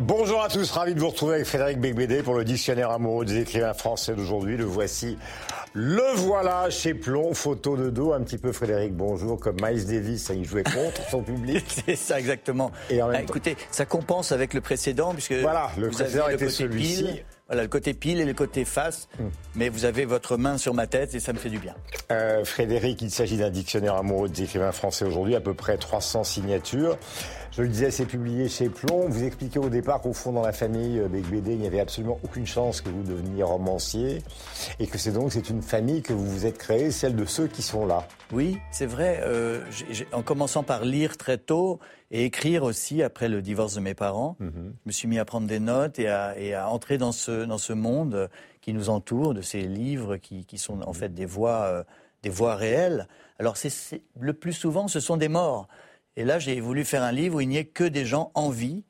Bonjour à tous, ravi de vous retrouver avec Frédéric Becbédé pour le dictionnaire amoureux des écrivains français d'aujourd'hui. Le voici. Le voilà chez Plomb, photo de dos, un petit peu Frédéric, bonjour, comme Miles Davis, il jouait contre son public. C'est ça exactement. Et ah, écoutez, ça compense avec le précédent, puisque voilà, le précédent était celui-ci. Voilà, le côté pile et le côté face. Hmm. Mais vous avez votre main sur ma tête et ça me fait du bien. Euh, Frédéric, il s'agit d'un dictionnaire amoureux des écrivains français aujourd'hui, à peu près 300 signatures. Je le disais, c'est publié chez Plomb. Vous expliquez au départ qu'au fond, dans la famille euh, Becbédé, il n'y avait absolument aucune chance que vous deveniez romancier. Et que c'est donc c'est une famille que vous vous êtes créée, celle de ceux qui sont là. Oui, c'est vrai. Euh, en commençant par lire très tôt et écrire aussi après le divorce de mes parents, mhm. je me suis mis à prendre des notes et à, et à entrer dans ce, dans ce monde qui nous entoure, de ces livres qui, qui sont en fait des voix, euh, des voix réelles. Alors c'est le plus souvent, ce sont des morts. Et là, j'ai voulu faire un livre où il n'y ait que des gens en vie.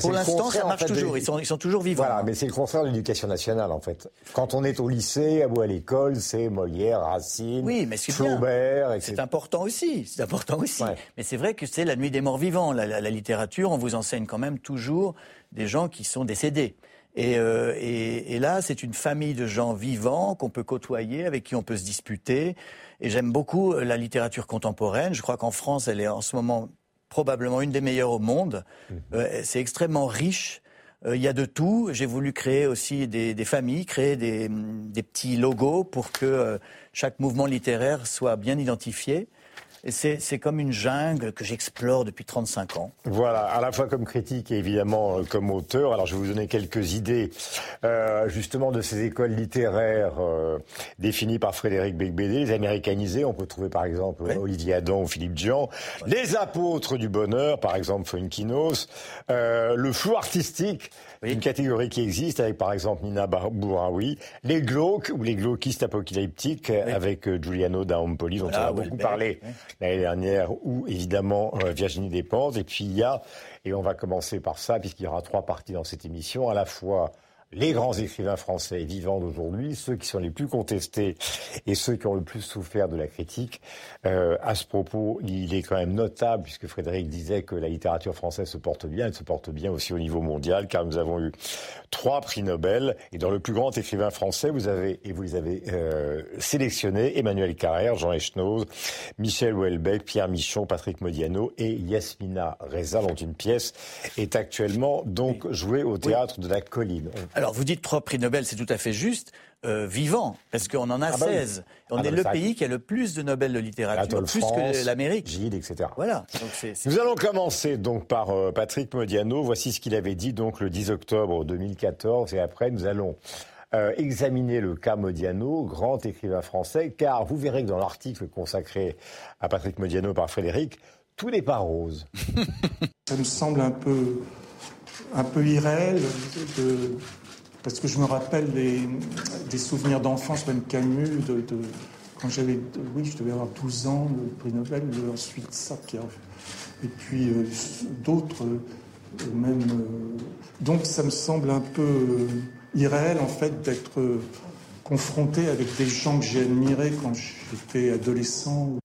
Pour l'instant, ça marche toujours. Ils, sont, ils sont toujours vivants. Voilà, mais c'est le contraire de l'éducation nationale, en fait. Quand on est au lycée ou à l'école, c'est Molière, Racine, oui, mais Flaubert. C'est important aussi. C'est important aussi. Mais c'est vrai que c'est la nuit des morts vivants. La, littérature, on vous enseigne quand même toujours des gens qui sont décédés. Et, euh, et, et là, c'est une famille de gens vivants qu'on peut côtoyer, avec qui on peut se disputer. Et j'aime beaucoup euh, la littérature contemporaine. Je crois qu'en France, elle est en ce moment probablement une des meilleures au monde. Mhm. Euh, c'est extrêmement riche. Euh, il y a de tout. J'ai voulu créer aussi des, des familles, créer des, des, petits logos pour que chaque mouvement littéraire soit bien identifié. C'est comme une jungle que j'explore depuis 35 ans. Voilà, à la fois comme critique et évidemment euh, comme auteur. Alors je vais vous donner quelques idées euh, justement de ces écoles littéraires euh, définies par Frédéric Becbédé. Les américanisés, on peut trouver par exemple Olivier Adam ou Philippe Dian. Les apôtres du bonheur, par exemple Fuenkinos. le flou artistique, une catégorie qui existe avec par exemple Nina Bouraoui. Les glauques ou les glauquistes apocalyptiques avec Giuliano D'Ampoli dont on a beaucoup parlé l'année dernière, ou évidemment euh, Virginie Despentes. Et puis il y a, et on va commencer par ça, puisqu'il y aura trois parties dans cette émission, à la fois les grands écrivains français vivants d'aujourd'hui, ceux qui sont les plus contestés et ceux qui ont le plus souffert de la critique. Euh, à ce propos, il est quand même notable, puisque Frédéric disait que la littérature française se porte bien, elle se porte bien aussi au niveau mondial, car nous avons eu trois prix Nobel. Et dans le plus grand écrivain français, vous avez, et vous les avez euh, sélectionnés, Emmanuel Carrère, Jean Echnoz, Michel Houellebecq, Pierre Michon, Patrick Modiano et Yasmina Reza, dont une pièce est actuellement donc jouée au théâtre de la Colline. Alors vous dites trois prix Nobel, c'est tout à fait juste. Euh, vivant, parce qu'on en a 16. Ah bah on ah est le pays qui a le plus de Nobel de littérature, plus que l'Amérique. Gilles, etc. Voilà. Nous allons commencer donc par euh, Patrick Modiano. Voici ce qu'il avait dit donc le 10 octobre 2014. Et après, nous allons euh, examiner le cas Modiano, grand écrivain français, car vous verrez que dans l'article consacré à Patrick Modiano par Frédéric, tout n'est pas rose. Ça me semble un peu, un peu irréel de parce que je me rappelle des, souvenirs d'enfance, même Camus, de, quand j'avais, oui, je devais avoir 12 ans, le prix Nobel, ensuite Sartre, et puis euh, d'autres, euh, même. Euh, donc ça me semble un peu irréel, en fait, d'être confronté avec des gens que j'ai admirés quand j'étais adolescent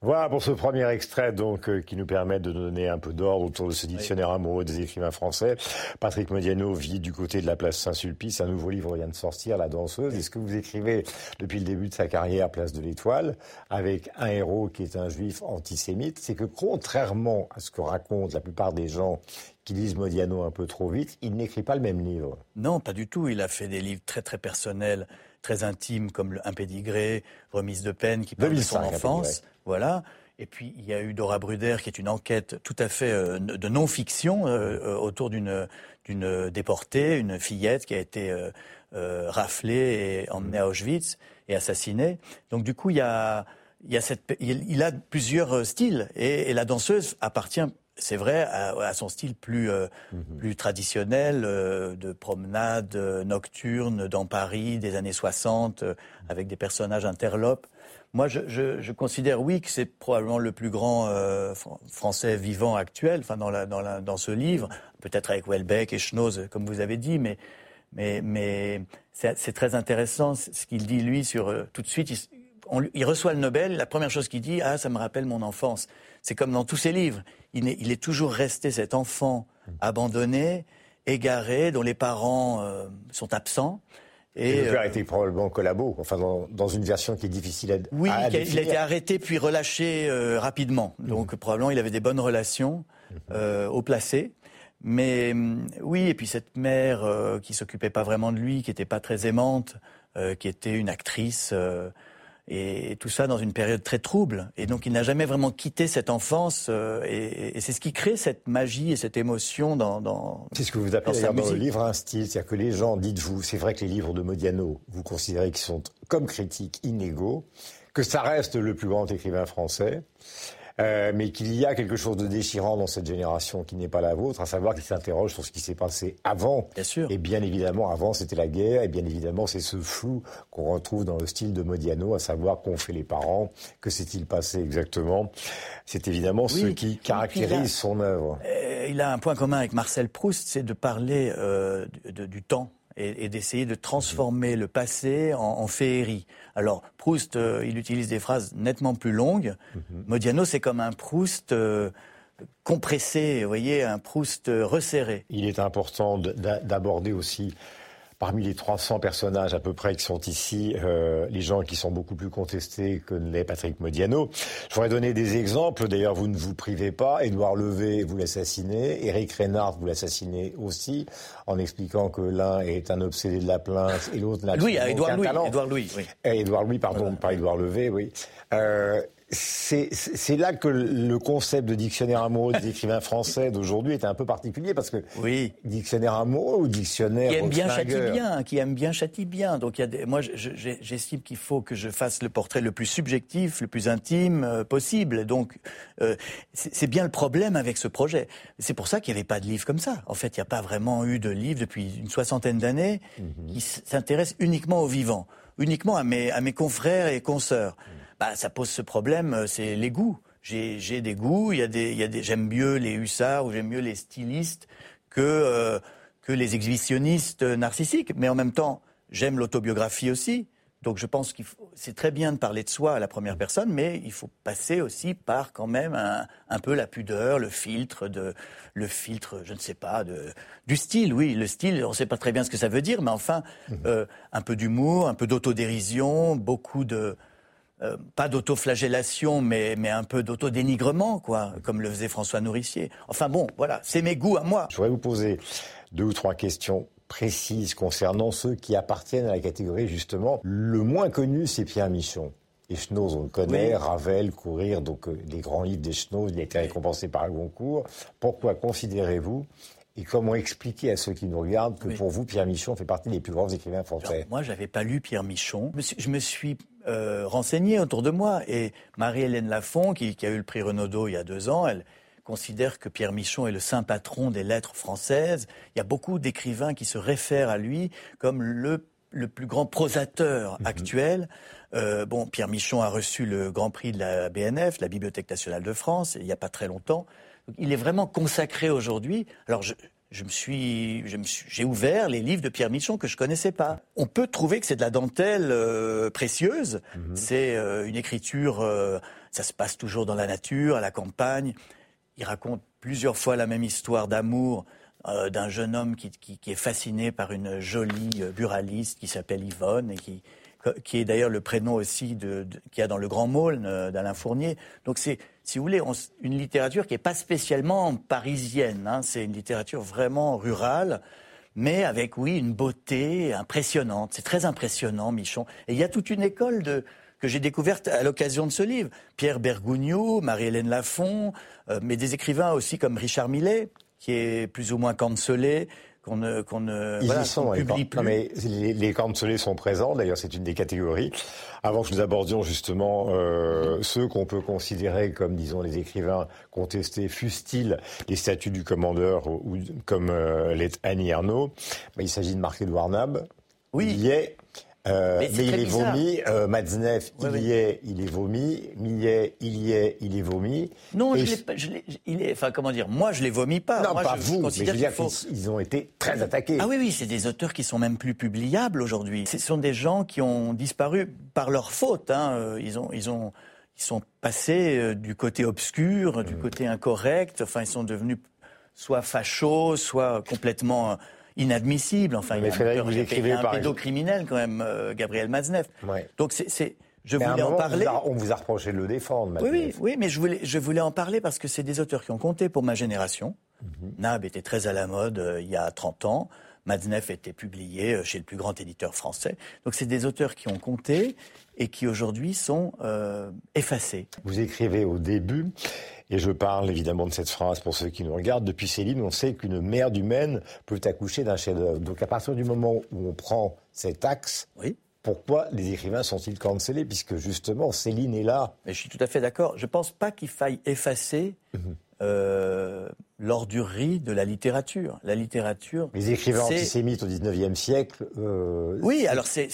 voilà pour ce premier extrait donc euh, qui nous permet de donner un peu d'ordre autour de ce dictionnaire amoureux des écrivains français. Patrick Modiano vit du côté de la place Saint-Sulpice. Un nouveau livre vient de sortir, La danseuse. est ce que vous écrivez depuis le début de sa carrière, Place de l'Étoile, avec un héros qui est un juif antisémite, c'est que contrairement à ce que racontent la plupart des gens qui lisent Modiano un peu trop vite, il n'écrit pas le même livre. Non, pas du tout. Il a fait des livres très très personnels, très intimes, comme Un pédigré, Remise de peine, qui parle de son enfance. Voilà. Et puis il y a eu Dora Bruder, qui est une enquête tout à fait euh, de non-fiction euh, euh, autour d'une d'une déportée, une fillette qui a été raflée et emmenée à Auschwitz et assassinée. Donc du coup il y a il y a cette il, a plusieurs styles et, la danseuse appartient c'est vrai, à, son style plus, mhm. plus traditionnel, de promenade nocturne dans Paris des années 60, avec des personnages interlopes. Moi, je, considère, oui, que c'est probablement le plus grand euh, français vivant actuel, enfin, dans, la, dans, la, dans ce livre, peut-être avec Welbeck et Schnoz, comme vous avez dit, mais, mais, mais c'est très intéressant ce qu'il dit, lui, sur euh, tout de suite. Il, il, reçoit le Nobel, la première chose qu'il dit, ah, ça me rappelle mon enfance. C'est comme dans tous ses livres. Il est, il est toujours resté cet enfant abandonné, égaré, dont les parents euh, sont absents. Et, le père euh, était probablement collabo, enfin dans, une version qui est difficile à Oui, il a été arrêté puis relâché euh, rapidement. Mhm. Donc probablement il avait des bonnes relations mhm. au placé. Mais mm, oui, et puis cette mère qui s'occupait pas vraiment de lui, qui était pas très aimante, qui était une actrice et tout ça dans une période très trouble. Et donc il n'a jamais vraiment quitté cette enfance, euh, et, c'est ce qui crée cette magie et cette émotion dans. dans c'est ce que vous appelez dans, dans le livre un style, c'est-à-dire que les gens, dites-vous, c'est vrai que les livres de Modiano, vous considérez qu'ils sont comme critiques inégaux, que ça reste le plus grand écrivain français. Euh, mais qu'il y a quelque chose de déchirant dans cette génération qui n'est pas la vôtre, à savoir qu'il s'interroge sur ce qui s'est passé avant. Bien sûr. Et bien évidemment, avant, c'était la guerre, et bien évidemment, c'est ce flou qu'on retrouve dans le style de Modiano, à savoir qu'ont fait les parents, que s'est-il passé exactement. C'est évidemment ce qui caractérise son œuvre. Euh, il a un point commun avec Marcel Proust, c'est de parler euh, du temps et, d'essayer de transformer le passé en, féerie. Alors Proust, euh, il utilise des phrases nettement plus longues. Mhm. Modiano, c'est comme un Proust euh, compressé, vous voyez, un Proust euh, resserré. Il est important d'aborder aussi Parmi les 300 personnages à peu près qui sont ici, euh, les gens qui sont beaucoup plus contestés que ne l'est Patrick Modiano. Je voudrais donner des exemples. D'ailleurs, vous ne vous privez pas. Édouard Levé, vous l'assassinez. Éric Reynard, vous l'assassinez aussi, en expliquant que l'un est un obsédé de la plainte et l'autre n'a Louis, Édouard Louis, Édouard Louis, oui. Édouard Louis, pardon, pas Édouard Levé, oui. Euh, c'est là que le concept de dictionnaire amoureux des écrivains français d'aujourd'hui est un peu particulier parce que oui. dictionnaire amoureux ou dictionnaire qui aime bien châtie bien, qui aime bien châtie bien. Donc il y a des, moi j'estime qu'il faut que je fasse le portrait le plus subjectif, le plus intime euh, possible. Donc euh, c'est bien le problème avec ce projet. C'est pour ça qu'il n'y avait pas de livre comme ça. En fait, il n'y a pas vraiment eu de livre depuis une soixantaine d'années mhm. qui s'intéresse uniquement aux vivants, uniquement à mes à mes confrères et consoeurs. Bah, ça pose ce problème, euh, c'est les goûts. J'ai des goûts, il y a des, il y a des, j'aime mieux les hussards ou j'aime mieux les stylistes que, euh, que les exhibitionnistes narcissiques. Mais en même temps, j'aime l'autobiographie aussi. Donc je pense qu'il c'est très bien de parler de soi à la première personne, mais il faut passer aussi par quand même un, un, peu la pudeur, le filtre de, le filtre, je ne sais pas, de, du style. Oui, le style, on ne sait pas très bien ce que ça veut dire, mais enfin, mmh. euh, un peu d'humour, un peu d'autodérision, beaucoup de, euh, pas d'autoflagellation, mais, mais un peu d'autodénigrement, quoi, comme le faisait François Nourricier. Enfin bon, voilà, c'est mes goûts à moi. Je voudrais vous poser deux ou trois questions précises concernant ceux qui appartiennent à la catégorie, justement. Le moins connu, c'est Pierre Michon. Et Schnoz, on le connaît, Ravel, Courir, donc euh, les grands livres des Schnoz, il a été récompensé par un Goncourt. Pourquoi considérez-vous et comment expliquer à ceux qui nous regardent que pour vous, Pierre Michon fait partie des plus grands écrivains français? Moi, je n'avais pas lu Pierre Michon. Je me suis euh, renseigné autour de moi. Et Marie-Hélène Lafont, qui, a eu le prix Renaudot il y a deux ans, elle considère que Pierre Michon est le saint patron des lettres françaises. Il y a beaucoup d'écrivains qui se réfèrent à lui comme le, plus grand prosateur mhm. actuel. Euh, bon, Pierre Michon a reçu le Grand Prix de la BNF, la Bibliothèque nationale de France, il n'y a pas très longtemps. il est vraiment consacré aujourd'hui. Alors, je, je me suis, j'ai ouvert les livres de Pierre Michon que je connaissais pas. On peut trouver que c'est de la dentelle euh, précieuse. Mhm. C'est euh, une écriture, euh, ça se passe toujours dans la nature, à la campagne. Il raconte plusieurs fois la même histoire d'amour d'un jeune homme qui, qui, qui, est fasciné par une jolie buraliste qui s'appelle Yvonne et qui, qui est d'ailleurs le prénom aussi de, qu'il y a dans le Grand Maulne d'Alain Fournier. Donc c'est, si vous voulez, une littérature qui n'est pas spécialement parisienne. Hein. c'est une littérature vraiment rurale, mais avec, oui, une beauté impressionnante. C'est très impressionnant, Michon. Et il y a toute une école de, que j'ai découverte à l'occasion de ce livre. Pierre Bergugno, Marie-Hélène Lafont, euh, mais des écrivains aussi comme Richard Millet, qui est plus ou moins cancelé, qu'on ne, qu'on ne Ils y sont, publie plus. Non, mais les, les sont présents, d'ailleurs c'est une des catégories. Avant que nous abordions justement euh, ceux qu'on peut considérer comme, disons, les écrivains contestés, fussent-ils les statuts du commandeur ou, comme euh, l'est Annie bah, il s'agit de Marc-Édouard Nab, oui. est Euh, mais, il est vomi. Euh, il y est, il est vomi. Millet, il y est, il est vomi. Non, je, je il est, enfin, comment dire, moi, je les vomis pas. Non, moi, pas vous, mais je veux dire qu'ils ont été très attaqués. Ah oui, oui, c'est des auteurs qui sont même plus publiables aujourd'hui. Ce sont des gens qui ont disparu par leur faute. Hein. Euh, ils ont, ils ont, ils sont passés du côté obscur, du mmh. côté incorrect. Enfin, ils sont devenus soit fachos, soit complètement inadmissible. Enfin, il y a un, vous écrivez un pédocriminel quand même, euh, Gabriel Maznev. Donc c'est, je voulais en parler. on vous a reproché de le défendre. Oui, oui, oui, mais je voulais, je voulais en parler parce que c'est des auteurs qui ont compté pour ma génération. Mhm. Nab était très à la mode euh, il y a 30 ans. Maznev était publié euh, chez le plus grand éditeur français. Donc c'est des auteurs qui ont compté et qui aujourd'hui sont effacés. Vous écrivez au début et je parle évidemment de cette phrase pour ceux qui nous regardent. Depuis Céline, on sait qu'une mère humaine peut accoucher d'un chef-d'œuvre. Donc à partir du moment où on prend cet axe, oui. pourquoi les écrivains sont-ils cancellés? Puisque justement, Céline est là. Mais je suis tout à fait d'accord. Je ne pense pas qu'il faille effacer. Euh, l'ordurrie de la littérature. La littérature. Les écrivains antisémites au XIXe siècle. Euh, oui, alors c'est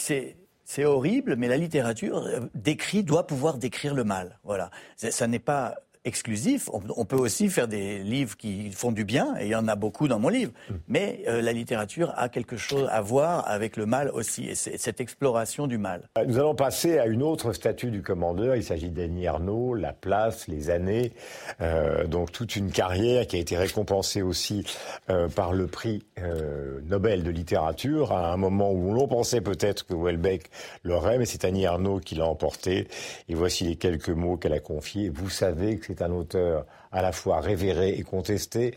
c'est horrible, mais la littérature euh, décrit doit pouvoir décrire le mal. Voilà, ça n'est pas exclusif. On, peut aussi faire des livres qui font du bien, et il y en a beaucoup dans mon livre. Mm. Mais euh, la littérature a quelque chose à voir avec le mal aussi, et c'est cette exploration du mal. Euh, nous allons passer à une autre statue du commandeur. Il s'agit d'Annie Arnaud, la place, les années, euh, donc toute une carrière qui a été récompensée aussi par le prix Nobel de littérature, à un moment où l'on pensait peut-être que Welbeck l'aurait, mais c'est Annie Arnaud qui l'a emporté. Et voici les quelques mots qu'elle a confiés. Vous savez que c'est un auteur à la fois révéré et contesté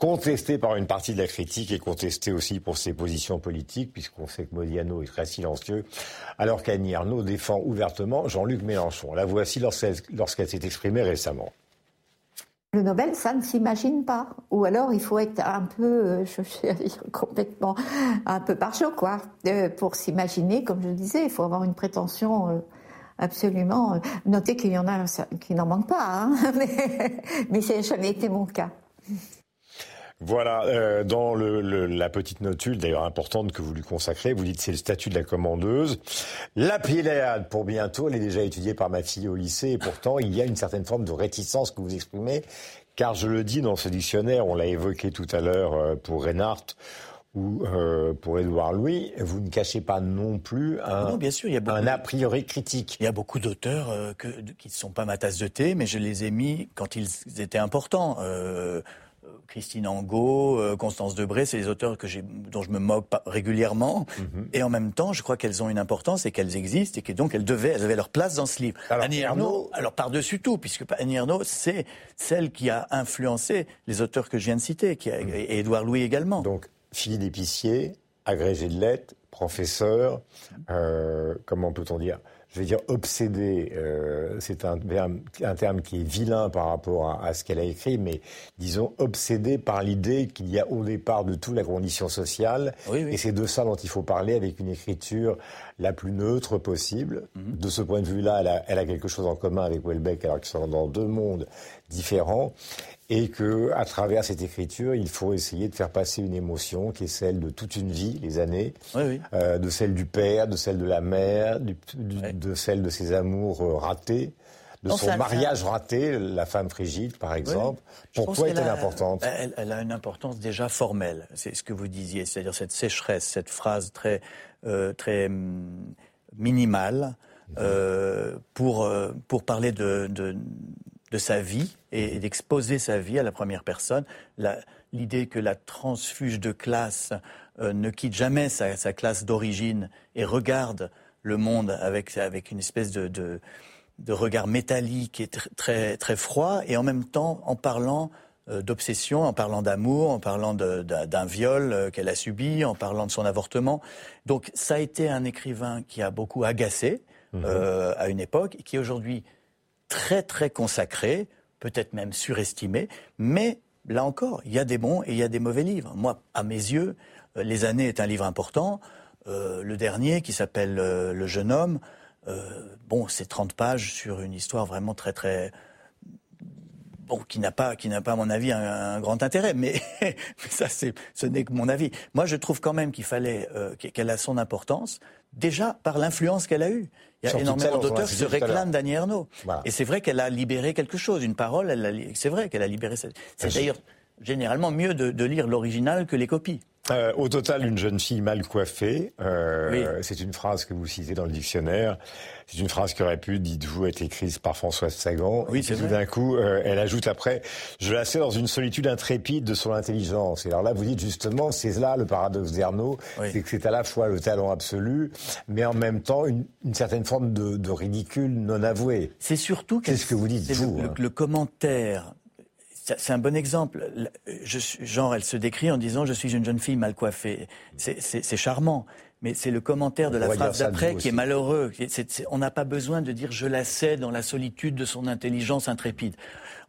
contesté par une partie de la critique et contesté aussi pour ses positions politiques, puisqu'on sait que Modiano est très silencieux, alors qu'Annie Arnaud défend ouvertement Jean-Luc Mélenchon. La voici lorsqu'elle s'est exprimée récemment. Le Nobel, ça ne s'imagine pas. Ou alors, il faut être un peu, euh, je vais dire complètement, un peu par chaud, quoi, euh, pour s'imaginer. Comme je disais, il faut avoir une prétention euh, absolument. Notez qu'il y en a qui n'en manquent pas, hein, mais, mais ça n'a jamais été mon cas. Voilà, euh, dans la petite notule, d'ailleurs importante que vous lui consacrez, vous dites c'est le statut de la commandeuse. La Pléiade, pour bientôt, elle est déjà étudiée par ma fille au lycée, et pourtant il y a une certaine forme de réticence que vous exprimez, car je le dis dans ce dictionnaire, on l'a évoqué tout à l'heure euh, pour Reinhardt, ou euh, pour Édouard Louis, vous ne cachez pas non plus un, bien sûr, il y a un a priori critique. Il y a beaucoup d'auteurs euh, qui ne sont pas ma tasse de thé, mais je les ai mis quand ils étaient importants. Euh, Christine Angot, Constance Debré, c'est des auteurs que dont je me moque pas régulièrement. Mhm. Et en même temps, je crois qu'elles ont une importance et qu'elles existent et que donc elles devaient, elles avaient leur place dans ce livre. Alors, Annie Ernaux, alors par-dessus tout, puisque Annie Ernaux, c'est celle qui a influencé les auteurs que je viens de citer, qui a, mhm. et Édouard Louis également. Donc, fille d'épicier, agrégé de lettres, professeur, euh, comment peut-on dire je vais dire obsédé, euh, c'est un, un, terme qui est vilain par rapport à, ce qu'elle a écrit, mais disons obsédé par l'idée qu'il y a au départ de tout la condition sociale, et c'est de ça dont il faut parler avec une écriture la plus neutre possible. Mhm. De ce point de vue-là, elle a, elle a, quelque chose en commun avec Welbeck, alors qu'ils sont dans deux mondes différents et que à travers cette écriture, il faut essayer de faire passer une émotion qui est celle de toute une vie, les années, euh, de celle du père, de celle de la mère, de celle de ses amours euh, ratés, de son mariage raté, la femme frigide, par exemple. Pourquoi est-elle importante? elle, a une importance déjà formelle. C'est ce que vous disiez, c'est-à-dire cette sécheresse, cette phrase très euh, très hum, minimale. Euh, pour, pour parler de, de, de sa vie et, d'exposer sa vie à la première personne. L'idée que la transfuge de classe euh, ne quitte jamais sa, classe d'origine et regarde le monde avec, avec une espèce de, de, regard métallique et très, très froid, et en même temps en parlant euh, d'obsession, en parlant d'amour, en parlant d'un viol euh, qu'elle a subi, en parlant de son avortement. Donc ça a été un écrivain qui a beaucoup agacé mmh. à une époque et qui aujourd'hui très très consacré, peut-être même surestimé, mais là encore, il y a des bons et il y a des mauvais livres. Moi, à mes yeux, euh, Les années est un livre important. Euh, le dernier, qui s'appelle euh, Le jeune homme, bon, c'est 30 pages sur une histoire vraiment très très bon, qui n'a pas, qui n'a pas, à mon avis, un, grand intérêt. Mais, ça, c'est, ce n'est que mon avis. Moi, je trouve quand même qu'il fallait, euh, qu'elle a son importance, déjà par l'influence qu'elle a eue. Il y a énormément d'auteurs qui se réclament d'Annie Ernaux. Et c'est vrai qu'elle a libéré quelque chose, une parole. c'est vrai qu'elle a libéré. C'est d'ailleurs généralement mieux de lire l'original que les copies. Euh, au total, une jeune fille mal coiffée. Euh, C'est une phrase que vous citez dans le dictionnaire. C'est une phrase qui aurait pu, dites-vous, être écrite par Françoise Sagan. Oui, c'est Tout d'un coup, euh, elle ajoute après, je la sais dans une solitude intrépide de son intelligence. Et alors là, vous dites justement, c'est là le paradoxe d'Ernaud, c'est que c'est à la fois le talent absolu, mais en même temps une, une certaine forme de, de, ridicule non avoué. C'est surtout c'est ce que vous dites, vous. Le, hein. le commentaire c'est un bon exemple. Je, genre, elle se décrit en disant Je suis une jeune fille mal coiffée. C'est charmant. Mais c'est le commentaire de la phrase d'après qui est malheureux. on n'a pas besoin de dire Je la sais dans la solitude de son intelligence intrépide.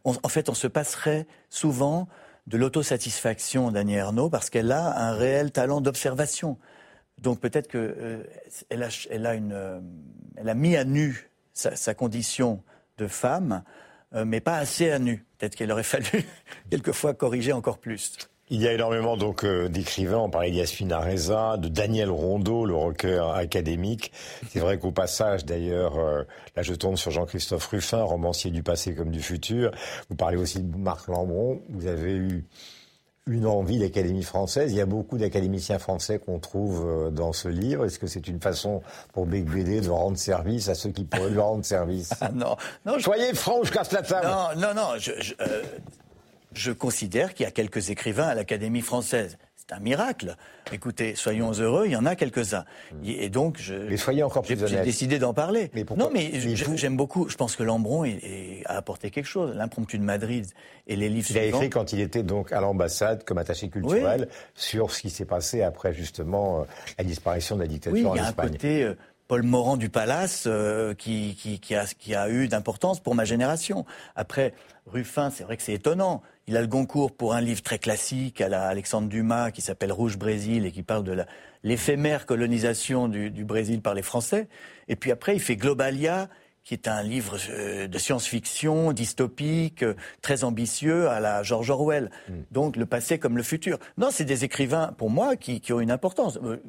en fait, on se passerait souvent de l'autosatisfaction d'Annie Ernaux parce qu'elle a un réel talent d'observation. Donc peut-être qu'elle euh, a, elle a, une, euh, elle a mis à nu sa, sa condition de femme euh, mais pas assez à nu. Peut-être qu'il aurait fallu quelquefois corriger encore plus. Il y a énormément donc euh, d'écrivains. On parlait d'Yasmina Reza, de Daniel Rondeau, le rocker académique. C'est vrai qu'au passage, d'ailleurs, euh, là je tombe sur Jean-Christophe Ruffin, romancier du passé comme du futur. Vous parlez aussi de Marc Lambron. Vous avez eu une envie d'Académie française. Il y a beaucoup d'académiciens français qu'on trouve euh, dans ce livre. Est-ce que c'est une façon pour BD de rendre service à ceux qui pourraient lui rendre service? Ah Non, non. Soyez franc, je casse la table. Non, non, non. Je, je, euh, je considère qu'il y a quelques écrivains à l'Académie française c'est un miracle. Écoutez, soyons heureux, il y en a quelques-uns. Et donc, je, soyez encore plus j'ai décidé d'en parler. Mais non, mais, j'aime beaucoup. Je pense que Lambron a apporté quelque chose. L'impromptu de Madrid et les livres. Il a écrit quand il était donc à l'ambassade comme attaché culturel sur ce qui s'est passé après justement euh, la disparition de la dictature en Espagne. Il y a un côté. Euh, Paul Morand du Palace euh, qui, qui, a, qui a eu d'importance pour ma génération. Après, Ruffin, c'est vrai que c'est étonnant. Il a le Goncourt pour un livre très classique à la Alexandre Dumas qui s'appelle Rouge Brésil et qui parle de l'éphémère colonisation du, Brésil par les Français. Et puis après, il fait Globalia, qui est un livre euh, de science-fiction, dystopique, euh, très ambitieux à la George Orwell. Mm. Donc le passé comme le futur. Non, c'est des écrivains, pour moi, qui, qui ont une importance. Euh,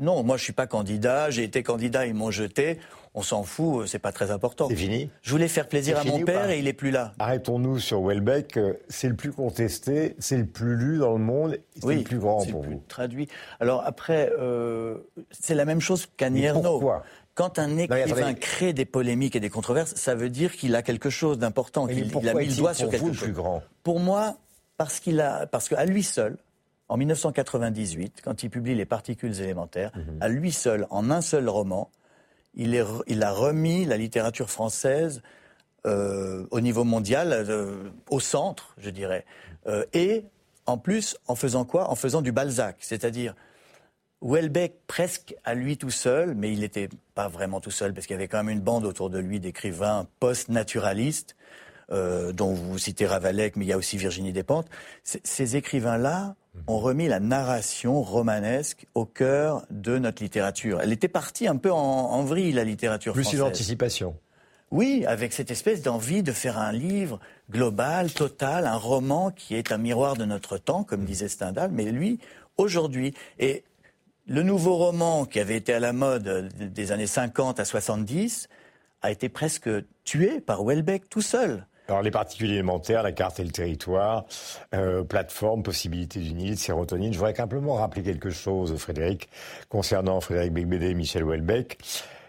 non, moi je suis pas candidat, j'ai été candidat, ils m'ont jeté on s'en fout, euh, c'est pas très important. C'est fini. Je voulais faire plaisir à mon père et il est plus là. Arrêtons-nous sur Welbeck. Euh, c'est le plus contesté, c'est le plus lu dans le monde, c'est le plus grand pour vous. Traduit. Alors après, euh, c'est la même chose qu'Annie. Pourquoi? Quand un écrivain crée des polémiques et des controverses, ça veut dire qu'il a quelque chose d'important, qu'il a mis le doigt sur quelque chose. Plus grand? Pour moi, parce qu'il a, parce qu'à lui seul, en 1998, quand il publie Les particules élémentaires, mhm. à lui seul, en un seul roman, il, a remis la littérature française euh, au niveau mondial, euh, au centre, je dirais. Euh, et en plus, en faisant quoi? En faisant du Balzac, c'est-à-dire Welbeck presque à lui tout seul, mais il n'était pas vraiment tout seul parce qu'il y avait quand même une bande autour de lui d'écrivains post-naturalistes, dont vous citez Ravalec, mais il y a aussi Virginie Despentes. ces écrivains-là ont remis la narration romanesque au cœur de notre littérature. Elle était partie un peu en, en vrille, la littérature Plus française. Plus une anticipation. Oui, avec cette espèce d'envie de faire un livre global, total, un roman qui est un miroir de notre temps, comme disait Stendhal, mais lui, aujourd'hui. Et le nouveau roman qui avait été à la mode des années 50 à 70 a été presque tué par Welbeck tout seul. Alors les particules élémentaires, la carte et le territoire, euh, plateforme, possibilité d'une île, sérotonine. Je voudrais simplement rappeler quelque chose, Frédéric, concernant Frédéric Becbédé et Michel Houellebecq.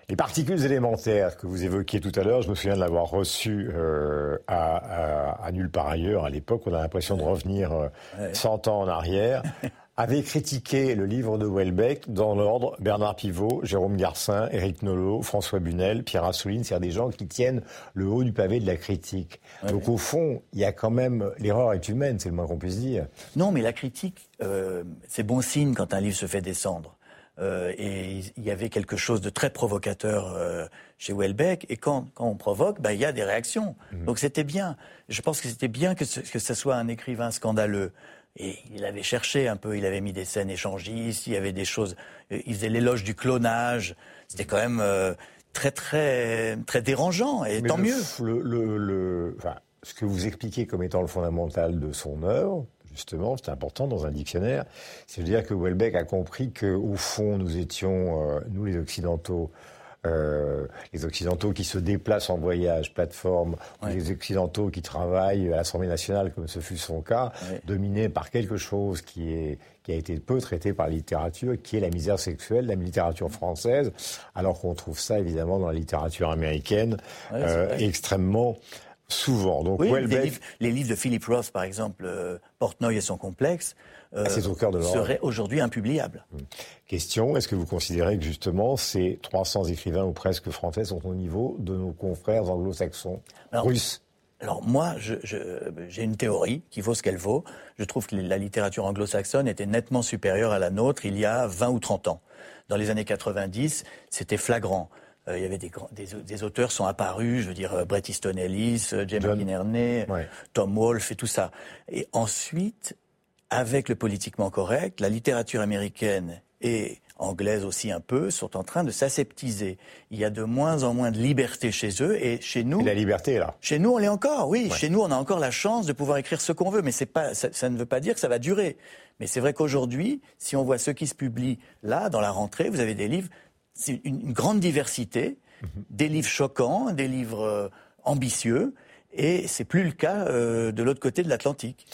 Les particules élémentaires que vous évoquiez tout à l'heure, je me souviens de l'avoir reçu euh, à, à, à, nulle part ailleurs à l'époque. On a l'impression de revenir euh, 100 ans en arrière. avait critiqué le livre de Welbeck dans l'ordre Bernard Pivot, Jérôme Garcin, Éric Nolot, François Bunel, Pierre Assouline, c'est-à-dire des gens qui tiennent le haut du pavé de la critique. Donc au fond, il y a quand même l'erreur est humaine, c'est le moins qu'on puisse dire. Non, mais la critique, euh, c'est bon signe quand un livre se fait descendre. Euh, et il y avait quelque chose de très provocateur euh, chez Welbeck. Et quand, quand on provoque, bah, il y a des réactions. Mmh. Donc c'était bien. Je pense que c'était bien que ce, que ce soit un écrivain scandaleux. Et il avait cherché un peu, il avait mis des scènes échangistes, il y avait des choses, euh, il faisait l'éloge du clonage. C'était quand même euh, très très très dérangeant et tant mieux. Le, le, le enfin, ce que vous expliquez comme étant le fondamental de son œuvre, justement, c'est important dans un dictionnaire, c'est de dire que Welbeck a compris qu'au fond, nous étions, euh, nous les Occidentaux, euh, les Occidentaux qui se déplacent en voyage, plateforme, ou les Occidentaux qui travaillent à l'Assemblée nationale, comme ce fut son cas, dominés par quelque chose qui, est, qui a été peu traité par la littérature, qui est la misère sexuelle, la littérature française, alors qu'on trouve ça évidemment dans la littérature américaine euh, extrêmement souvent. Donc oui, les, livres, de Philip Roth, par exemple, euh, Portnoy et son complexe, euh, ah, au cœur de seraient aujourd'hui impubliables. Hum. Question, est-ce que vous considérez que justement ces 300 écrivains ou presque français sont au niveau de nos confrères anglo-saxons, russes? alors moi, j'ai une théorie qui vaut ce qu'elle vaut. Je trouve que la littérature anglo-saxonne était nettement supérieure à la nôtre il y a 20 ou 30 ans. Dans les années 90, c'était flagrant. Euh, il y avait des, des, des, auteurs sont apparus, je veux dire euh, Bret Easton Ellis, euh, James McInerney, Tom Wolfe et tout ça. Et ensuite, avec le politiquement correct, la littérature américaine et anglaise aussi un peu, sont en train de s'aseptiser. Il y a de moins en moins de liberté chez eux et chez nous. Et la liberté là. Chez nous, on l'est encore. Oui, chez nous, on a encore la chance de pouvoir écrire ce qu'on veut, mais c'est pas, ça, ça, ne veut pas dire que ça va durer. Mais c'est vrai qu'aujourd'hui, si on voit ce qui se publie là, dans la rentrée, vous avez des livres c'est une, grande diversité, des livres choquants, des livres euh, ambitieux, et c'est plus le cas euh, de l'autre côté de l'Atlantique.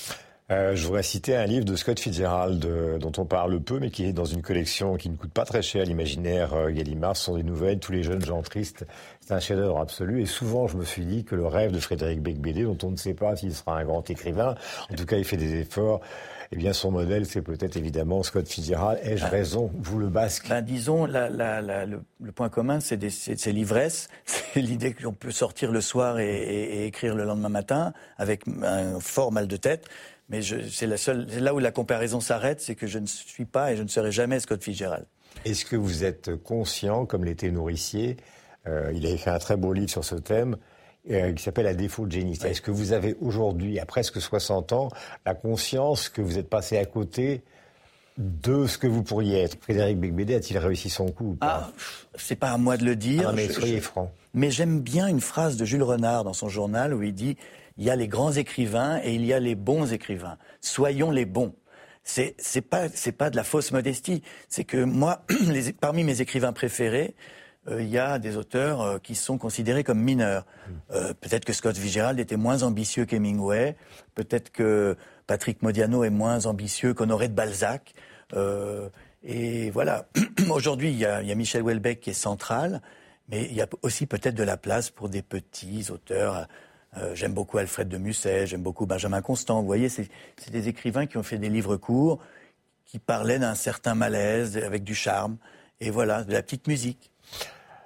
Euh, je voudrais citer un livre de Scott Fitzgerald dont on parle peu, mais qui est dans une collection qui ne coûte pas très cher, l'imaginaire Gallimard. Ce sont des nouvelles, tous les jeunes gens tristes. C'est un chef-d'œuvre absolu. Et souvent, je me suis dit que le rêve de Frédéric Becbédé, dont on ne sait pas s'il sera un grand écrivain, en tout cas, il fait des efforts eh bien, son modèle, c'est peut-être évidemment Scott Fitzgerald. Ai-je ah. raison, vous le basque? Ben, Disons, le, point commun, c'est l'ivresse. C'est l'idée qu'on peut sortir le soir et, écrire le lendemain matin avec un fort mal de tête. Mais c'est là où la comparaison s'arrête, c'est que je ne suis pas et je ne serai jamais Scott Fitzgerald. Est-ce que vous êtes conscient, comme l'était Nourricier, euh, il a écrit un très beau livre sur ce thème, euh, qui s'appelle À défaut de génie. Est-ce que vous avez aujourd'hui, à presque 60 ans, la conscience que vous êtes passé à côté de ce que vous pourriez être Frédéric Becbédé a-t-il réussi son coup ou pas? Ah, C'est pas à moi de le dire. Ah, mais soyez franc. Mais j'aime bien une phrase de Jules Renard dans son journal où il dit il y a les grands écrivains et il y a les bons écrivains. Soyons les bons. C'est c'est pas c'est pas de la fausse modestie. C'est que moi, les, parmi mes écrivains préférés, euh, il y a des auteurs euh, qui sont considérés comme mineurs. Hmm. Euh, peut-être que Scott Fitzgerald était moins ambitieux qu'Hemingway, peut-être que Patrick Modiano est moins ambitieux qu'Honoré de Balzac. et voilà. Aujourd'hui, il y, a, Michel Houellebecq qui est central, mais il y a aussi peut-être de la place pour des petits auteurs. j'aime beaucoup Alfred de Musset, j'aime beaucoup Benjamin Constant. Vous voyez, c'est des écrivains qui ont fait des livres courts, qui parlaient d'un certain malaise avec du charme. Et voilà, de la petite musique.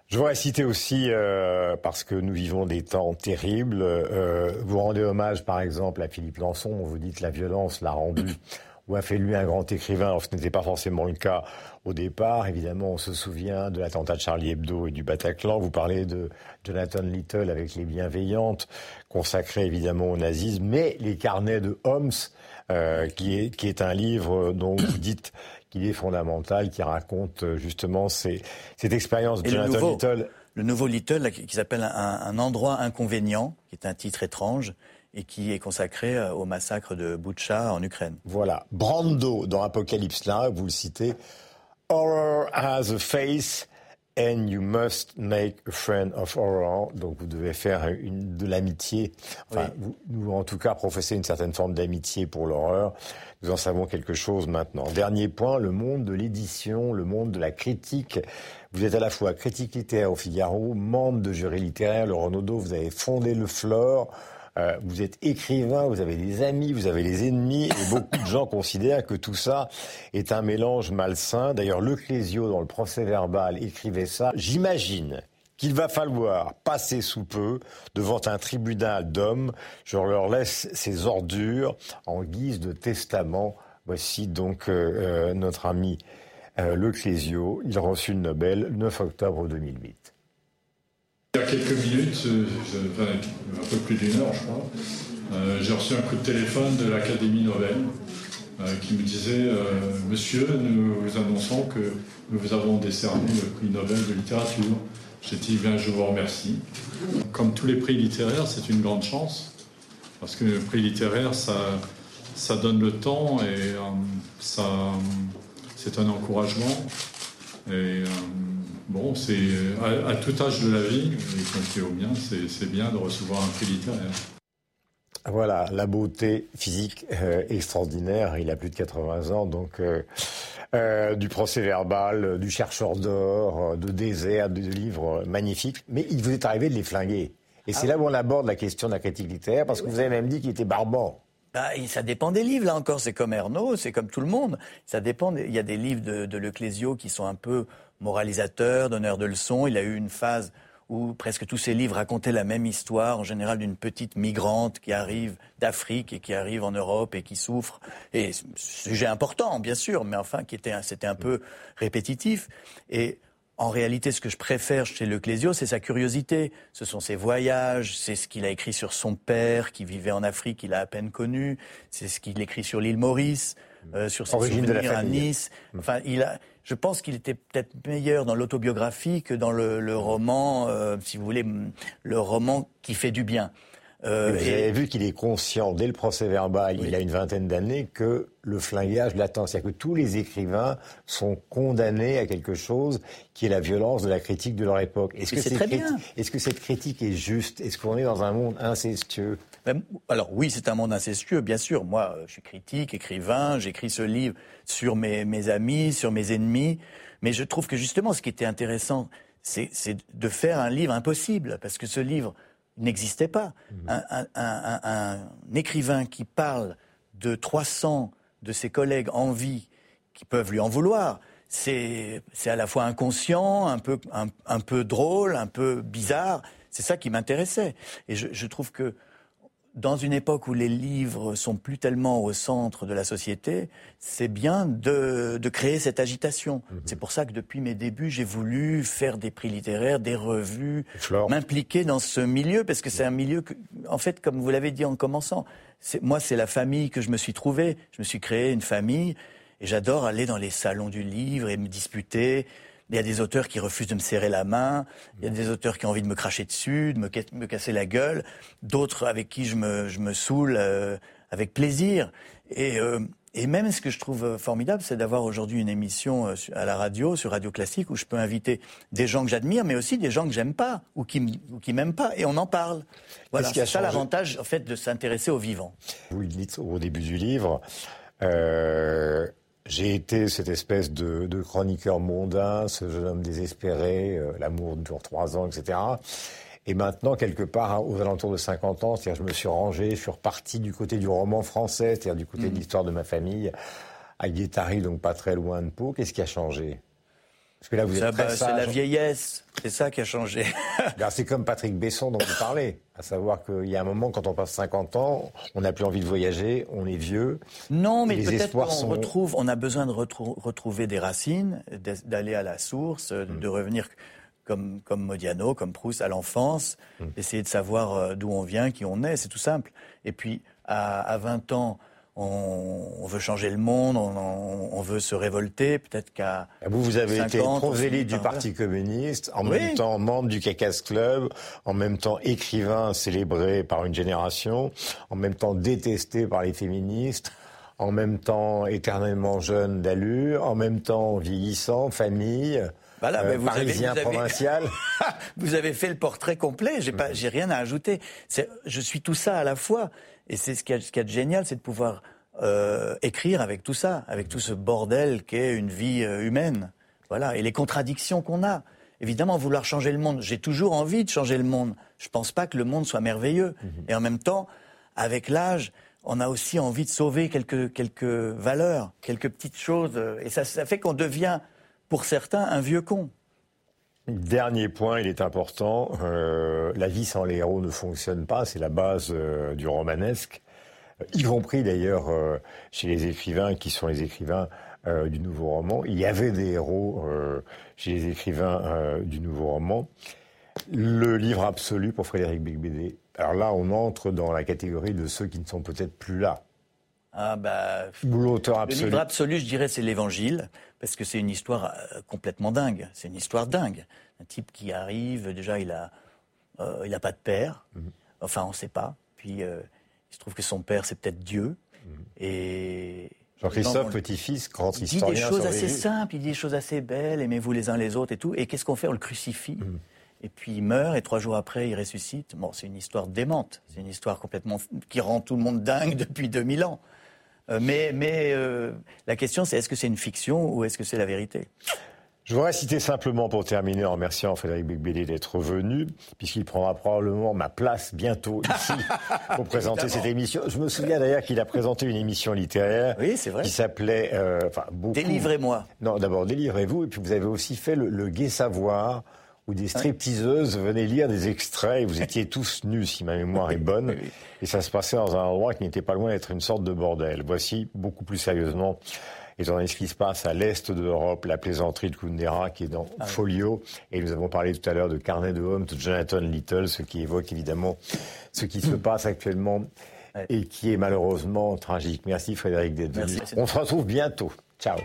Je voudrais citer aussi, euh, parce que nous vivons des temps terribles, euh, vous rendez hommage par exemple à Philippe Lançon, vous dites la violence l'a rendu ou a fait lui un grand écrivain, alors ce n'était pas forcément le cas au départ. Évidemment, on se souvient de l'attentat de Charlie Hebdo et du Bataclan. Vous parlez de Jonathan Little avec Les Bienveillantes, consacré évidemment au nazisme, mais les carnets de Holmes, euh, qui, est, qui est un livre dont vous dites qu'il est fondamental, qui raconte euh, justement cette expérience de Jonathan Little. Le nouveau Little, qui s'appelle un, endroit inconvénient, qui est un titre étrange, et qui est consacré euh, au massacre de Butcha en Ukraine. Voilà. Brando, dans Apocalypse Now, vous le citez. Horror has a face and you must make a friend of horror. Donc vous devez faire une, de l'amitié, enfin, vous, en tout cas professer une certaine forme d'amitié pour l'horreur. Nous en savons quelque chose maintenant. Dernier point, le monde de l'édition, le monde de la critique. Vous êtes à la fois critique littéraire au Figaro, membre de jury littéraire, le Renaudot, vous avez fondé le Flore. Euh, vous êtes écrivain, vous avez des amis, vous avez des ennemis, et beaucoup de gens considèrent que tout ça est un mélange malsain. D'ailleurs, Le Clésio, dans le procès verbal, écrivait ça. J'imagine qu'il va falloir passer sous peu devant un tribunal d'hommes. Je leur laisse ces ordures en guise de testament. Voici donc euh, euh, notre ami Le Clésio. Il reçut le Nobel le 9 octobre 2008. Il y a quelques minutes, euh, un peu plus d'une heure, je crois, euh, j'ai reçu un coup de téléphone de l'Académie Nobel euh, qui me disait Monsieur, nous vous annonçons que nous vous avons décerné le prix Nobel de littérature. J'ai dit Bien, je vous remercie. Comme tous les prix littéraires, c'est une grande chance. Parce que le prix littéraire, ça, ça donne le temps et ça, c'est un encouragement. Bon, c'est à, tout âge de la vie, y compris au mien, c'est bien de recevoir un prix littéraire. Voilà, la beauté physique euh, extraordinaire. Il a plus de 80 ans, donc euh, euh, du procès verbal, du chercheur d'or, de désert, de livres magnifiques. Mais il vous est arrivé de les flinguer. Et c'est ah là où on aborde la question de la critique littéraire, parce que vous avez même dit qu'il était barbant. Bah, ça dépend des livres, là encore. C'est comme Ernaud, c'est comme tout le monde. Ça dépend. Il y a des livres de, de Leclésio qui sont un peu moralisateurs, donneurs de leçons. Il a eu une phase où presque tous ces livres racontaient la même histoire, en général d'une petite migrante qui arrive d'Afrique et qui arrive en Europe et qui souffre. Et sujet important, bien sûr, mais enfin, qui était, c'était un peu répétitif. Et en réalité, ce que je préfère chez Leclésio, c'est sa curiosité. Ce sont ses voyages, c'est ce qu'il a écrit sur son père qui vivait en Afrique, qu'il a à peine connu, c'est ce qu'il écrit sur l'île Maurice, euh, sur ses Origine souvenirs à Nice. Enfin, il a, je pense qu'il était peut-être meilleur dans l'autobiographie que dans le, roman, euh, si vous voulez, le roman qui fait du bien. Euh, vous avez vu qu'il est conscient, dès le procès verbal, il a une vingtaine d'années, que le flinguage l'attend. C'est-à-dire que tous les écrivains sont condamnés à quelque chose qui est la violence de la critique de leur époque. Est-ce que, est est que cette critique est juste? Est-ce qu'on est dans un monde incestueux? Ben, alors oui, c'est un monde incestueux, bien sûr. Moi, je suis critique, écrivain, j'écris ce livre sur mes, mes, amis, sur mes ennemis. Mais je trouve que justement, ce qui était intéressant, c'est de faire un livre impossible, parce que ce livre n'existait pas. Mmh. Un, un, un, un, écrivain qui parle de 300 de ses collègues en vie qui peuvent lui en vouloir, c'est à la fois inconscient, un peu, un, peu drôle, un peu bizarre. C'est ça qui m'intéressait. Et je, je trouve que dans une époque où les livres sont plus tellement au centre de la société, c'est bien de, de, créer cette agitation. Mhm. C'est pour ça que depuis mes débuts, j'ai voulu faire des prix littéraires, des revues, m'impliquer dans ce milieu, parce que c'est un milieu que, en fait, comme vous l'avez dit en commençant, moi, c'est la famille que je me suis trouvée. Je me suis créé une famille, et j'adore aller dans les salons du livre et me disputer il y a des auteurs qui refusent de me serrer la main, il y a des auteurs qui ont envie de me cracher dessus, de me, casser la gueule, d'autres avec qui je me, je me saoule euh, avec plaisir. Et, euh, et même ce que je trouve formidable, c'est d'avoir aujourd'hui une émission euh, à la radio, sur Radio Classique, où je peux inviter des gens que j'admire, mais aussi des gens que j'aime pas ou qui, ou qui m'aiment pas, et on en parle. Voilà, c'est ça l'avantage en fait de s'intéresser aux vivants. Vous le dites au début du livre. Euh j'ai été cette espèce de, de, chroniqueur mondain, ce jeune homme désespéré, euh, l'amour dure trois ans, etc. Et maintenant, quelque part, hein, aux alentours de 50 ans, c'est-à-dire je me suis rangé, je suis reparti du côté du roman français, c'est-à-dire du côté de mm. l'histoire de ma famille, à Guétari, donc pas très loin de Pau. Qu'est-ce qui a changé? Parce que là, vous êtes bah, C'est la vieillesse, c'est ça qui a changé. c'est comme Patrick Besson dont vous parlez, à savoir qu'il y a un moment, quand on passe 50 ans, on n'a plus envie de voyager, on est vieux. Non, mais peut-être qu'on retrouve, on a besoin de retrouver des racines, d'aller à la source, de mm. revenir comme, comme Modiano, comme Proust, à l'enfance, mm. essayer de savoir euh, d'où on vient, qui on est, c'est tout simple. Et puis, à, à 20 ans, on, veut changer le monde, on, veut se révolter, peut-être qu'à ah, vous vous avez été prosélyte du Parti communiste, en même temps membre du Cacas Club, en même temps écrivain célébré par une génération, en même temps détesté par les féministes, en même temps éternellement jeune d'allure, en même temps vieillissant, famille. Voilà, euh, vous parisien avez, vous provincial. vous avez fait le portrait complet. J'ai pas, j'ai rien à ajouter. Je suis tout ça à la fois. Et c'est ce qui est, de génial, c'est de pouvoir euh, écrire avec tout ça, avec tout ce bordel qu'est une vie euh, humaine. Voilà, et les contradictions qu'on a. Évidemment, vouloir changer le monde, j'ai toujours envie de changer le monde. Je pense pas que le monde soit merveilleux. Mhm. Et en même temps, avec l'âge, on a aussi envie de sauver quelques, quelques valeurs, quelques petites choses. Et ça, ça fait qu'on devient, pour certains, un vieux con. Dernier point, il est important. Euh, la vie sans les héros ne fonctionne pas. C'est la base euh, du romanesque, y compris d'ailleurs euh, chez les écrivains qui sont les écrivains du nouveau roman. Il y avait des héros chez les écrivains du nouveau roman. Le livre absolu pour Frédéric Beigbeder. Alors là, on entre dans la catégorie de ceux qui ne sont peut-être plus là. Ah bah, l'auteur absolu. Le livre absolu, je dirais, c'est l'Évangile, parce que c'est une histoire euh, complètement dingue. C'est une histoire dingue. Un type qui arrive, déjà, il a, euh, il a pas de père. Mhm. Enfin, on ne sait pas. Puis euh, Il se trouve que son père, c'est peut-être Dieu. Et Jean-Christophe, petit-fils, grand il dit historien. des choses assez simples, il dit des choses assez belles, aimez-vous les uns les autres et tout. Et qu'est-ce qu'on fait? On le crucifie. Mmh. Et puis il meurt, et trois jours après, il ressuscite. Bon, c'est une histoire démente. C'est une histoire complètement qui rend tout le monde dingue depuis 2000 ans. Euh, mais mais euh, la question, c'est est-ce que c'est une fiction ou est-ce que c'est la vérité? Je voudrais citer simplement pour terminer en remerciant Frédéric Becbédé d'être venu, puisqu'il prendra probablement ma place bientôt ici pour présenter cette émission. Je me souviens d'ailleurs qu'il a présenté une émission littéraire Oui, c'est vrai. qui s'appelait... euh, enfin, beaucoup- Délivrez-moi. Non, d'abord, délivrez-vous. Et puis vous avez aussi fait le, le Gai Savoir, où des stripteaseuses venaient lire des extraits et vous étiez tous nus, si ma mémoire est bonne. Et ça se passait dans un endroit qui n'était pas loin d'être une sorte de bordel. Voici, beaucoup plus sérieusement, étant donné ce qui se passe à l'est de l'Europe, la plaisanterie de Kundera qui est dans Ah Folio. Et nous avons parlé tout à l'heure de Carnet de Holmes, de Jonathan Little, ce qui évoque évidemment ce qui se passe actuellement et qui est malheureusement tragique. Merci Frédéric d'être venu. Merci. On se retrouve bientôt. Ciao.